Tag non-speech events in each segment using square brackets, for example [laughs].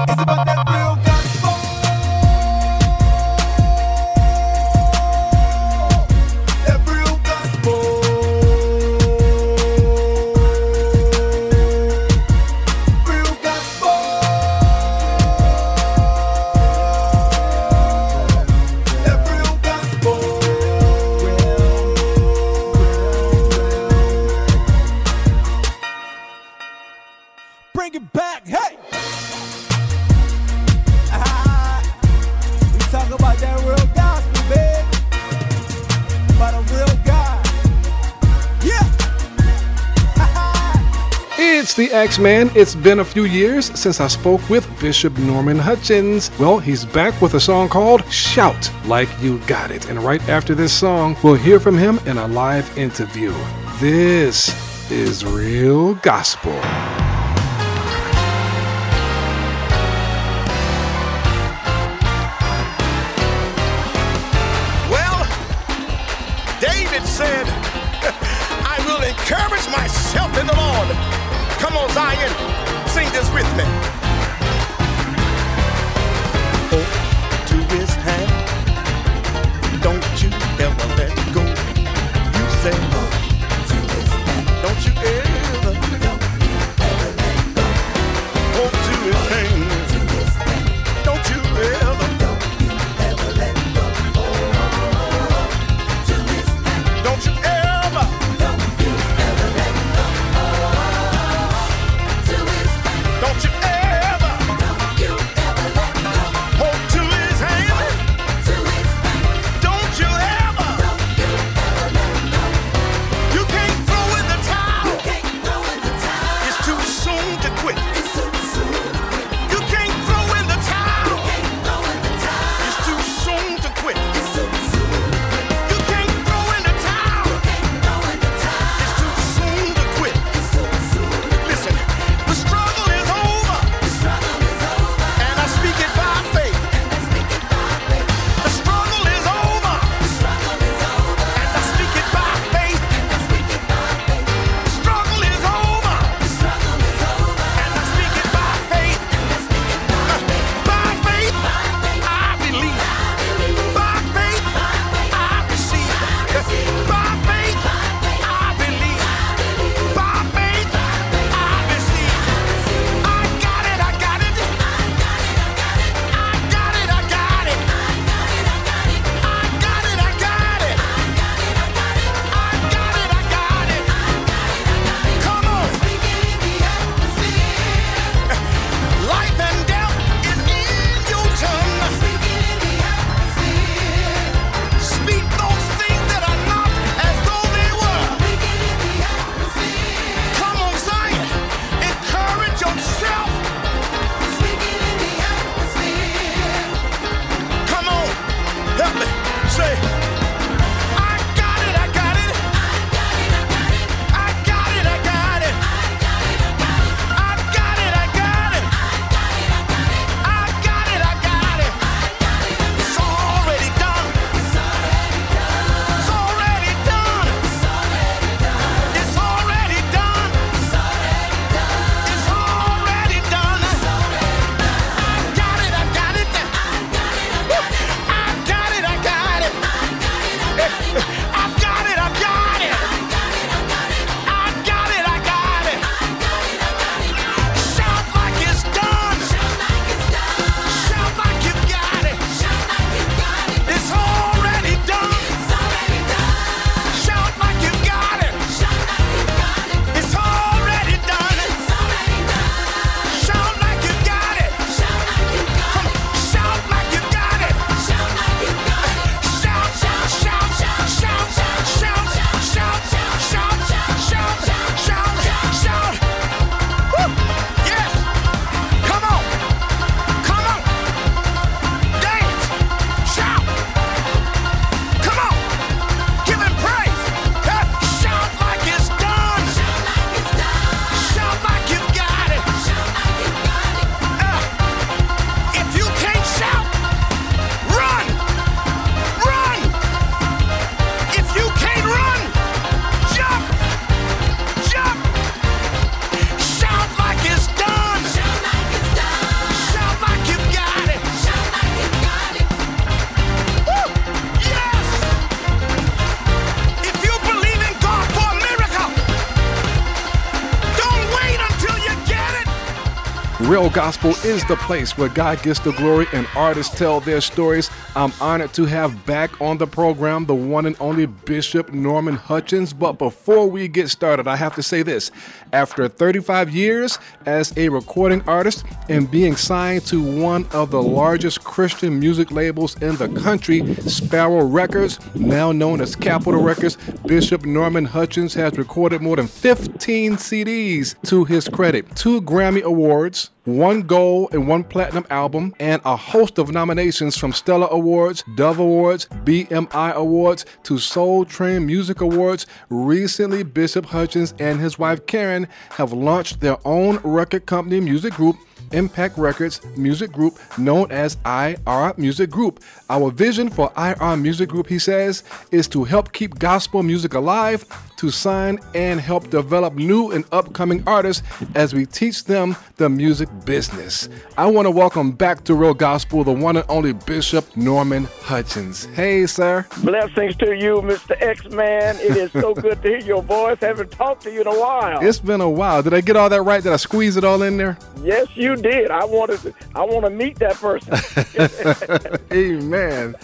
It's about that. X the X Man. It's been a few years since I spoke with Bishop Norman Hutchins. Well, he's back with a song called Shout Like You Got It. And right after this song, we'll hear from him in a live interview. This is Real Gospel. Zion, sing this with me. Real Gospel is the place where God gets the glory and artists tell their stories. I'm honored to have back on the program the one and only Bishop Norman Hutchins. But before we get started, I have to say this. After 35 years as a recording artist and being signed to one of the largest Christian music labels in the country, Sparrow Records, now known as Capitol Records, Bishop Norman Hutchins has recorded more than 15 CDs to his credit, two Grammy Awards, one gold and one platinum album, and a host of nominations from Stellar Awards, Dove Awards, BMI Awards, to Soul Train Music Awards. Recently, Bishop Hutchins and his wife Karen have launched their own record company music group Impact Records Music Group, known as IR Music Group. Our vision for IR Music Group, he says, is to help keep gospel music alive, to sign and help develop new and upcoming artists as we teach them the music business. I want to welcome back to Real Gospel the one and only Bishop Norman Hutchins. Hey, sir. Blessings to you, Mr. X Man. It is so good to hear your voice. Haven't talked to you in a while. It's been a while. Did I get all that right? Did I squeeze it all in there? Yes, you did. I wanted to. I want to meet that person. [laughs] Amen.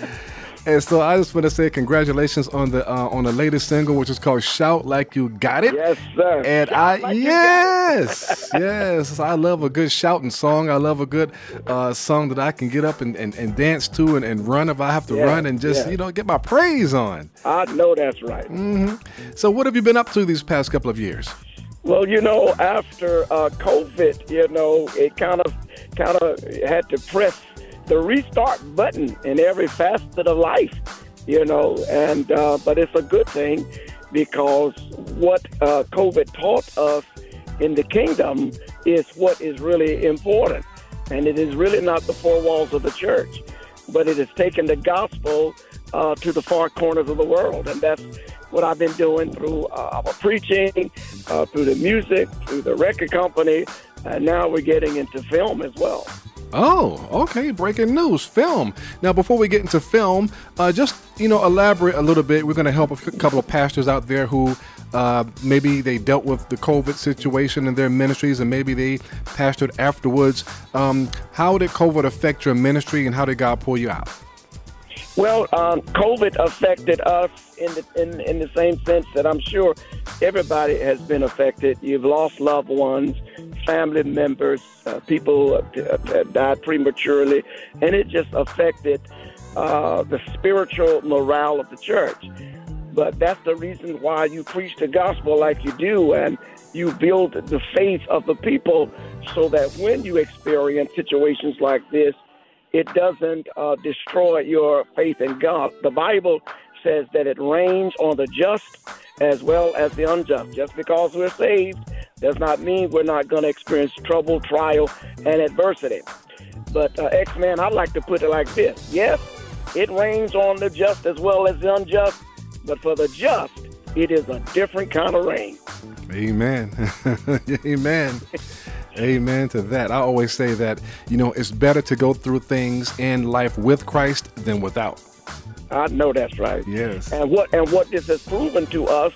And so I just want to say congratulations on the uh, on the latest single, which is called "Shout Like You Got It." Yes, sir. And Shout I like yes [laughs] yes I love a good shouting song. I love a good uh, song that I can get up and, and, and dance to and, and run if I have to Yeah, run and just yeah. you know get my praise on. I know that's right. So what have you been up to these past couple of years? Well, you know, after uh, COVID, you know, it kind of kind of had to press the restart button in every facet of life, you know, and uh, but it's a good thing because what uh, COVID taught us in the kingdom is what is really important, and it is really not the four walls of the church, but it has taken the gospel uh, to the far corners of the world, and that's what I've been doing through uh, our preaching, uh, through the music, through the record company, and now we're getting into film as well. Oh, okay. Breaking news, film. Now, before we get into film, uh, just you know, elaborate a little bit. We're going to help a couple of pastors out there who uh, maybe they dealt with the COVID situation in their ministries, and maybe they pastored afterwards. Um, how did COVID affect your ministry, and how did God pull you out? Well, um, COVID affected us in the in, in the same sense that I'm sure everybody has been affected. You've lost loved ones, family members, uh, people uh, died prematurely, and it just affected uh, the spiritual morale of the church. But that's the reason why you preach the gospel like you do, and you build the faith of the people, so that when you experience situations like this, it doesn't uh, destroy your faith in God. The Bible says that it rains on the just as well as the unjust. Just because we're saved does not mean we're not going to experience trouble, trial, and adversity. But uh, X Man, I'd like to put it like this: Yes, it rains on the just as well as the unjust, but for the just, it is a different kind of rain. Amen. [laughs] Amen. Amen to that. I always say that, you know, it's better to go through things in life with Christ than without. I know that's right. Yes. And what and what this has proven to us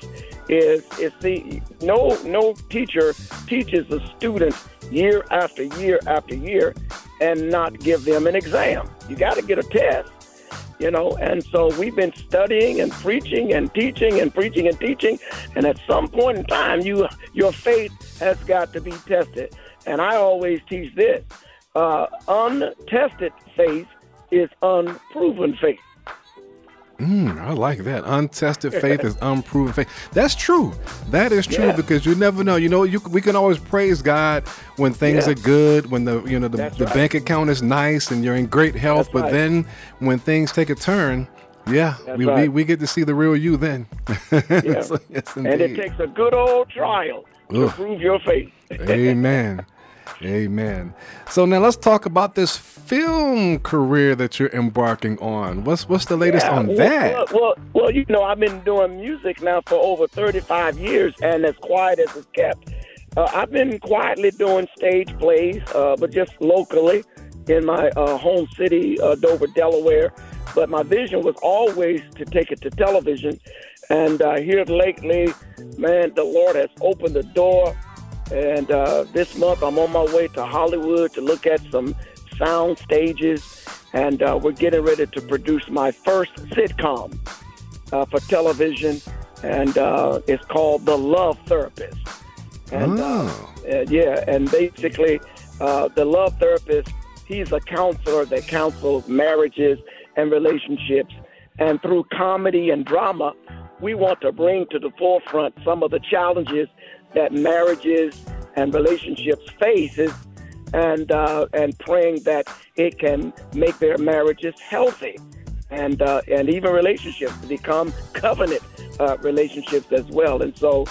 is is the no no teacher teaches a student year after year after year and not give them an exam. You got to get a test. You know, and so we've been studying and preaching and teaching and preaching and teaching, and at some point in time, you your faith has got to be tested. And I always teach this: uh, untested faith is unproven faith. Mm, I like that. Untested faith is unproven faith. That's true. That is true Yeah. because you never know. You know, you we can always praise God when things Yeah. are good, when the you know the, the right. bank account is nice and you're in great health. That's but right. then when things take a turn, yeah, we, we right. we get to see the real you then. [laughs] Yes, And it takes a good old trial to prove your faith. [laughs] Amen. Amen. So now let's talk about this film career that you're embarking on. What's what's the latest Yeah, on well, that? Well, well, well, you know, I've been doing music now for over 35 years, and as quiet as it's kept, uh, I've been quietly doing stage plays, uh, but just locally in my uh, home city, uh, Dover, Delaware. But my vision was always to take it to television, and uh, here lately, man, the Lord has opened the door And uh, this month, I'm on my way to Hollywood to look at some sound stages, and uh, we're getting ready to produce my first sitcom uh, for television, and uh, it's called The Love Therapist. And Oh. uh, yeah, and basically, uh, the love therapist, he's a counselor that counsels marriages and relationships. And through comedy and drama, we want to bring to the forefront some of the challenges that marriages and relationships faces, and uh, and praying that it can make their marriages healthy, and uh, and even relationships to become covenant uh, relationships as well. And so,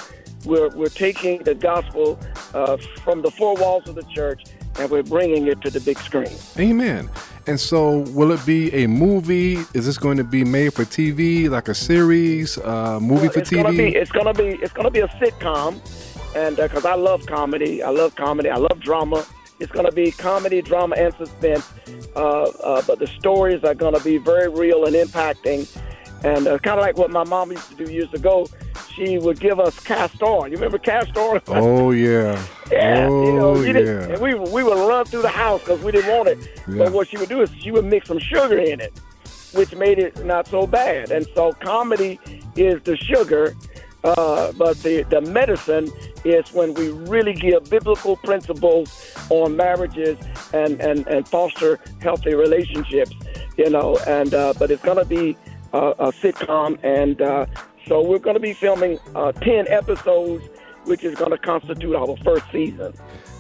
we're we're taking the gospel uh, from the four walls of the church and we're bringing it to the big screen. Amen. And so, will it be a movie? Is this going to be made for TV, like a series, uh, movie Well, for it's TV? Gonna be, it's gonna be it's gonna be a sitcom, and because I love comedy, I love comedy, I love drama. It's gonna be comedy, drama, and suspense. Uh, uh, but the stories are gonna be very real and impacting, and uh, kind of like what my mom used to do years ago. She would give us cast on. You remember cast on? [laughs] oh yeah. Yeah, oh you know, yeah. didn't, and we we would run through the house because we didn't want it. Yeah. But what she would do is she would mix some sugar in it, which made it not so bad. And so comedy is the sugar, uh, but the the medicine is when we really give biblical principles on marriages and and and foster healthy relationships. You know, and uh, but it's gonna be uh, a sitcom, and uh, so we're gonna be filming uh, ten episodes which is going to constitute our first season.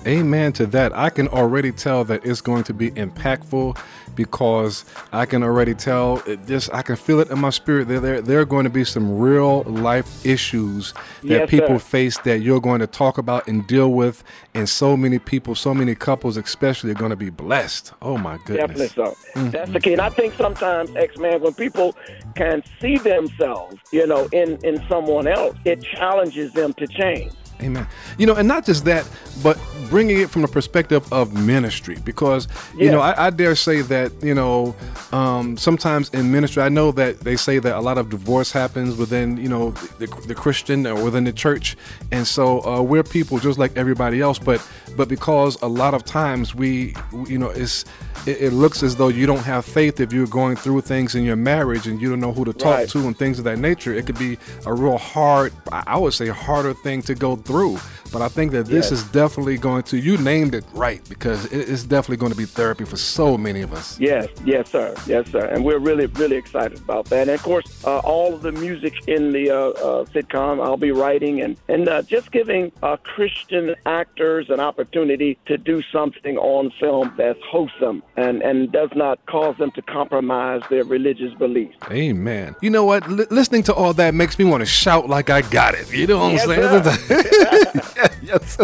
Amen to that. I can already tell that it's going to be impactful because I can already tell it just I can feel it in my spirit that there there are going to be some real life issues that Yes, people sir. face that you're going to talk about and deal with and so many people, so many couples especially are going to be blessed. Oh my goodness! Definitely so. Mm-hmm. That's the key. And I think sometimes, X Man, when people can see themselves, you know, in, in someone else, it challenges them to change. Amen. You know, and not just that, but bringing it from the perspective of ministry, because you know, I, I dare say that you know, um, sometimes in ministry, I know that they say that a lot of divorce happens within you know the, the Christian or within the church, and so uh, we're people just like everybody else, but but because a lot of times we, you know, it's it, it looks as though you don't have faith if you're going through things in your marriage and you don't know who to talk Right. to and things of that nature. It could be a real hard, I I would say, harder thing to go through through. But I think that this Yes. is definitely going to, you named it right, because it's definitely going to be therapy for so many of us. Yes, yes, sir, yes, sir, and we're really, really excited about that. And of course, uh, all of the music in the uh, uh, sitcom, I'll be writing and and uh, just giving uh, Christian actors an opportunity to do something on film that's wholesome and and does not cause them to compromise their religious beliefs. Amen. You know what? L- listening to all that makes me want to shout like I got it. You know what Yes, I'm saying? [laughs] [laughs] [laughs] yes.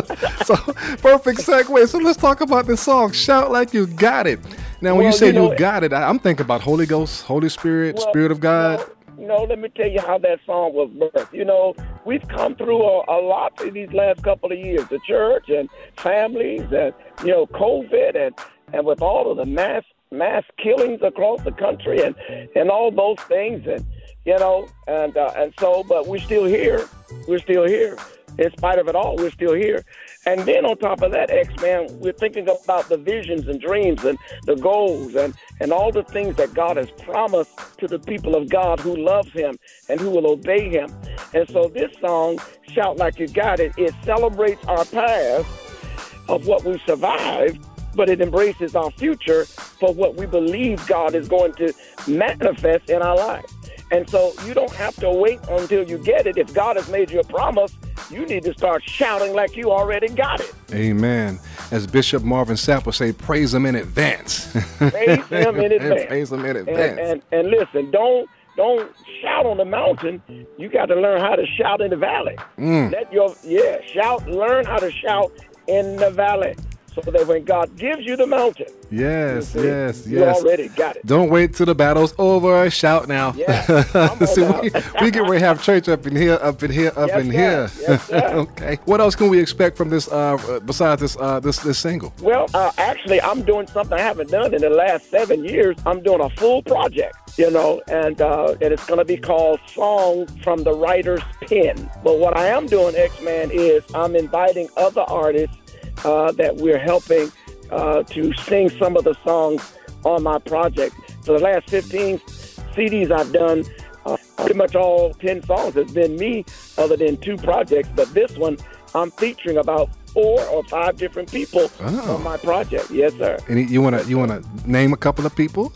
So, perfect segue. So let's talk about this song, Shout Like You Got It. Now, when you say you you, got it, I, I'm thinking about Holy Ghost, Holy Spirit, Well, Spirit of God. You know, you know, let me tell you how that song was birthed. You know, we've come through a, a lot in these last couple of years. The church and families and, you know, COVID and, and with all of the mass mass killings across the country and, and all those things and you know and uh, and so but we're still here. We're still here. In spite of it all, we're still here. And then on top of that, X Man, we're thinking about the visions and dreams and the goals and, and all the things that God has promised to the people of God who loves Him and who will obey Him. And so this song, Shout Like You Got It, it celebrates our past of what we've survived, but it embraces our future for what we believe God is going to manifest in our lives. And so you don't have to wait until you get it. If God has made you a promise, you need to start shouting like you already got it. Amen. As Bishop Marvin Sapp would say, praise him in advance. Praise Him in advance. [laughs] praise him in And, advance. and, and listen, don't don't shout on the mountain. You got to learn how to shout in the valley. Mm. Let your yeah shout. Learn how to shout in the valley. So that when God gives you the mountain, yes, you yes, you yes. already got it. Don't wait till the battle's over. Shout now. Yeah, [laughs] See, we, we get ready to have church up in here, up in here, up Yes, in sir. here. Yes, [laughs] okay. What else can we expect from this? Uh, uh, besides this, uh, this this single. Well, uh, actually, I'm doing something I haven't done in the last seven years. I'm doing a full project, you know, and uh, and it's going to be called "Song from the Writer's Pen." But what I am doing, X Man, is I'm inviting other artists uh, that we're helping uh, to sing some of the songs on my project. For the last 15 CDs I've done, uh, pretty much all 10 songs has been me, other than two projects. But this one, I'm featuring about four or five different people Oh. on my project. Yes, sir. And you wanna you wanna name a couple of people?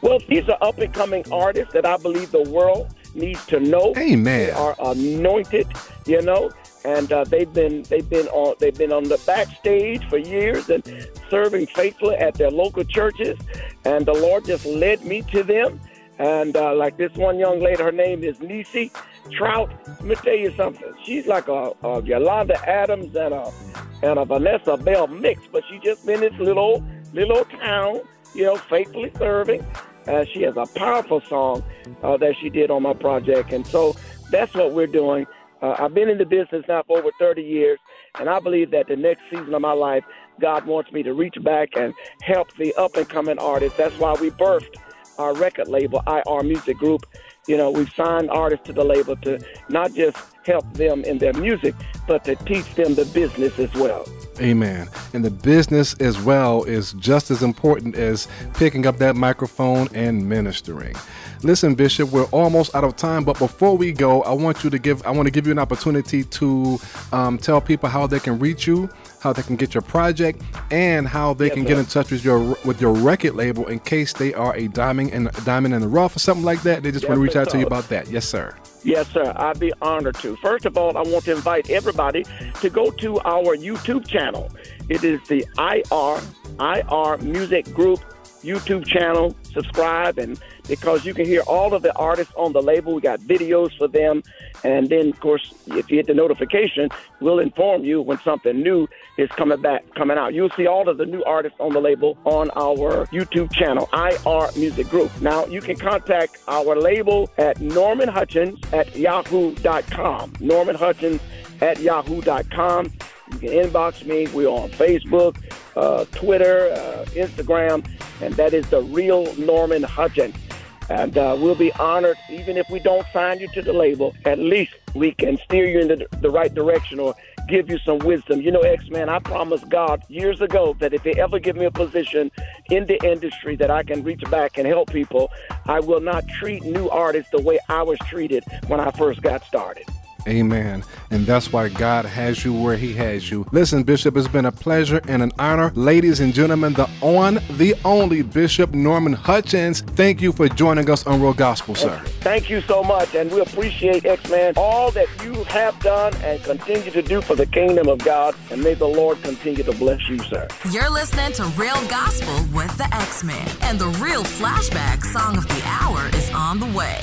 Well, these are up and coming artists that I believe the world needs to know. Amen. They are anointed, you know, and uh, they've been they've been on they've been on the backstage for years and serving faithfully at their local churches, and the Lord just led me to them. And uh, like this one young lady, her name is Nisi Trout. Let me tell you something. She's like a, a Yolanda Adams and a and a Vanessa Bell mix, but she just been this little little town, you know, faithfully serving. Uh, she has a powerful song uh, that she did on my project, and so that's what we're doing. Uh, I've been in the business now for over 30 years, and I believe that the next season of my life, God wants me to reach back and help the up and coming artists. That's why we birthed our record label, IR Music Group. You know, we've signed artists to the label to not just help them in their music, but to teach them the business as well. Amen. And the business as well is just as important as picking up that microphone and ministering. Listen, Bishop, we're almost out of time, but before we go, I want you to give I want to give you an opportunity to um, tell people how they can reach you, how they can get your project, and how they can get in touch with your with your record label in case they are a diamond and diamond in the rough or something like that. They just want to reach out to you about that. Yes, sir. Yes, sir. I'd be honored to. First of all, I want to invite everybody to go to our YouTube channel. It is the IR IR Music Group YouTube channel. Subscribe, and because you can hear all of the artists on the label, we got videos for them. And then, of course, if you hit the notification, we'll inform you when something new is coming back, coming out. You'll see all of the new artists on the label on our YouTube channel, IR Music Group. Now, you can contact our label at Norman Hutchins at yahoo.com. Norman Hutchins at yahoo.com. You can inbox me. We're on Facebook, uh, Twitter, uh, Instagram, and that is the real Norman Hutchins. And uh, we'll be honored, even if we don't sign you to the label, at least we can steer you in the, the right direction or give you some wisdom. You know, X Man, I promised God years ago that if they ever give me a position in the industry that I can reach back and help people, I will not treat new artists the way I was treated when I first got started. Amen. And that's why God has you where He has you. Listen, Bishop, it's been a pleasure and an honor. Ladies and gentlemen, the on, the only Bishop Norman Hutchins, thank you for joining us on Real Gospel, sir. Thank you so much, and we appreciate X Man all that you have done and continue to do for the kingdom of God. And may the Lord continue to bless you, sir. You're listening to Real Gospel with the X Man, and the real flashback song of the hour is on the way.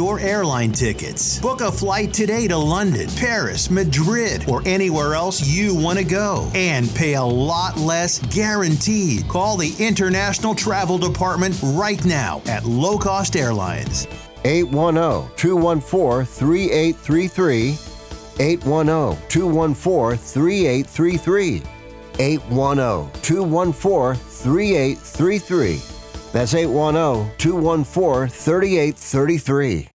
your airline tickets. Book a flight today to London, Paris, Madrid, or anywhere else you want to go and pay a lot less guaranteed. Call the International Travel Department right now at Low Cost Airlines. 810 214 3833. 810 214 3833. 810 214 3833. That's 810 214 3833.